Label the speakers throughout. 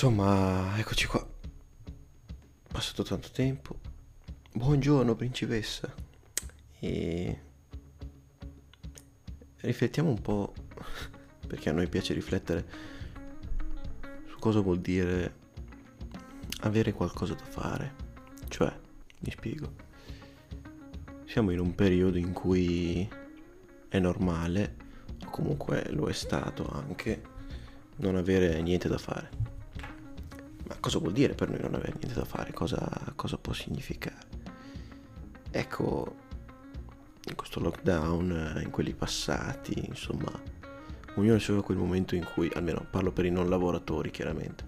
Speaker 1: Insomma, eccoci qua. Passato tanto tempo. Buongiorno, principessa. E riflettiamo un po', perché a noi piace riflettere su cosa vuol dire avere qualcosa da fare. Cioè, mi spiego. Siamo in un periodo in cui è normale, o comunque lo è stato anche, non avere niente da fare. Ma cosa vuol dire per noi non avere niente da fare? Cosa, cosa può significare? Ecco, in questo lockdown, in quelli passati, insomma, ognuno aveva quel momento in cui, almeno parlo per i non lavoratori chiaramente,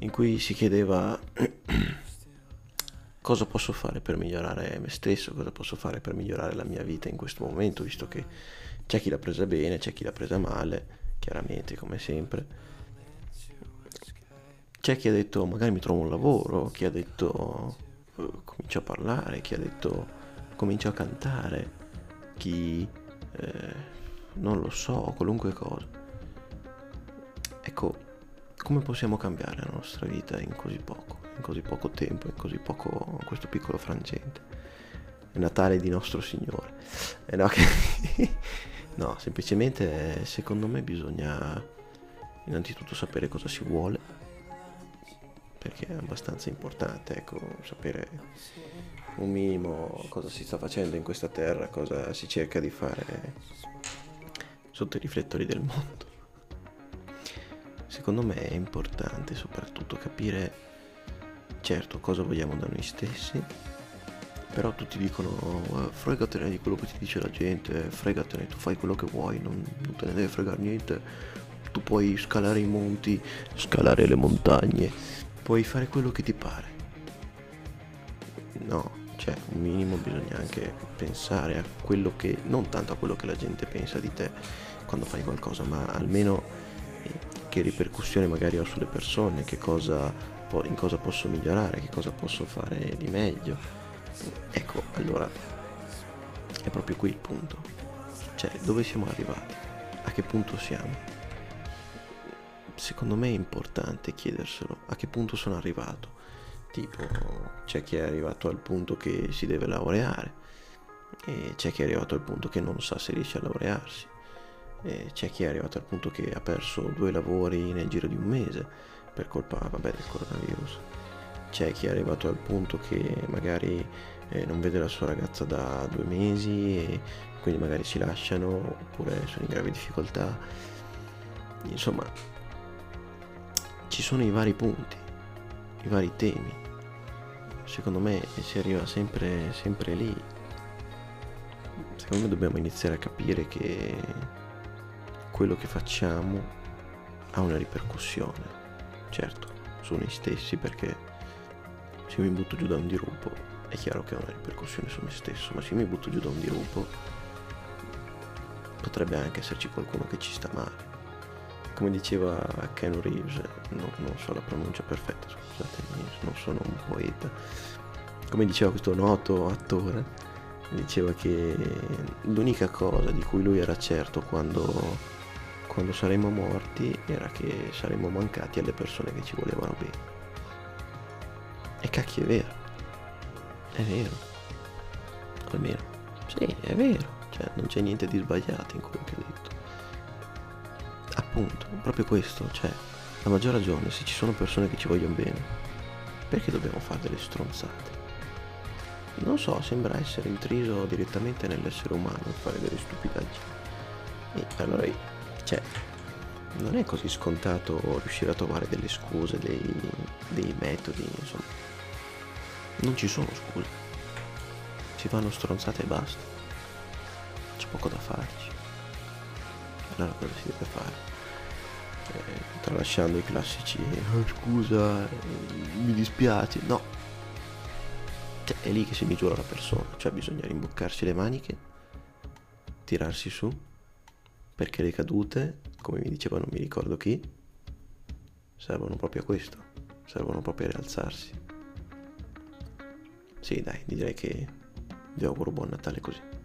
Speaker 1: in cui si chiedeva cosa posso fare per migliorare me stesso, cosa posso fare per migliorare la mia vita in questo momento, visto che c'è chi l'ha presa bene, c'è chi l'ha presa male, chiaramente come sempre c'è chi ha detto magari mi trovo un lavoro, chi ha detto uh, comincio a parlare, chi ha detto comincio a cantare, chi eh, non lo so, qualunque cosa. Ecco, come possiamo cambiare la nostra vita in così poco, in così poco tempo, in così poco, questo piccolo frangente? È Natale di nostro Signore. Eh no, che... no, semplicemente secondo me bisogna innanzitutto sapere cosa si vuole perché è abbastanza importante ecco, sapere un minimo cosa si sta facendo in questa terra, cosa si cerca di fare sotto i riflettori del mondo. Secondo me è importante soprattutto capire, certo, cosa vogliamo da noi stessi, però tutti dicono oh, fregatene di quello che ti dice la gente, fregatene, tu fai quello che vuoi, non, non te ne deve fregare niente, tu puoi scalare i monti, scalare le montagne puoi fare quello che ti pare. No, cioè un minimo bisogna anche pensare a quello che, non tanto a quello che la gente pensa di te quando fai qualcosa, ma almeno eh, che ripercussione magari ho sulle persone, che cosa, in cosa posso migliorare, che cosa posso fare di meglio. Ecco, allora è proprio qui il punto. Cioè, dove siamo arrivati? A che punto siamo? Secondo me è importante chiederselo a che punto sono arrivato. Tipo, c'è chi è arrivato al punto che si deve laureare, e c'è chi è arrivato al punto che non sa se riesce a laurearsi, e c'è chi è arrivato al punto che ha perso due lavori nel giro di un mese per colpa vabbè, del coronavirus. C'è chi è arrivato al punto che magari eh, non vede la sua ragazza da due mesi e quindi magari si lasciano oppure sono in gravi difficoltà. Insomma, ci sono i vari punti, i vari temi. Secondo me si arriva sempre, sempre lì. Secondo me dobbiamo iniziare a capire che quello che facciamo ha una ripercussione, certo, su noi stessi perché se mi butto giù da un dirupo è chiaro che ha una ripercussione su me stesso, ma se mi butto giù da un dirupo potrebbe anche esserci qualcuno che ci sta male come diceva Ken Reeves, no, non so la pronuncia perfetta, scusate, non sono un poeta, come diceva questo noto attore, diceva che l'unica cosa di cui lui era certo quando, quando saremmo morti era che saremmo mancati alle persone che ci volevano bene. E cacchio è vero, è vero, almeno, sì, è vero, cioè non c'è niente di sbagliato in quello che detto appunto, proprio questo, cioè, a maggior ragione, se ci sono persone che ci vogliono bene, perché dobbiamo fare delle stronzate? Non so, sembra essere intriso direttamente nell'essere umano fare delle stupidaggini. E allora, cioè, non è così scontato riuscire a trovare delle scuse, dei, dei metodi, insomma. Non ci sono scuse. Si fanno stronzate e basta. C'è poco da farci. Allora cosa si deve fare? Eh, tralasciando i classici oh, scusa, mi dispiace, no. Cioè, è lì che si misura la persona, cioè bisogna rimboccarsi le maniche, tirarsi su, perché le cadute, come mi diceva non mi ricordo chi, servono proprio a questo, servono proprio a rialzarsi. Sì, dai, direi che vi auguro buon Natale così.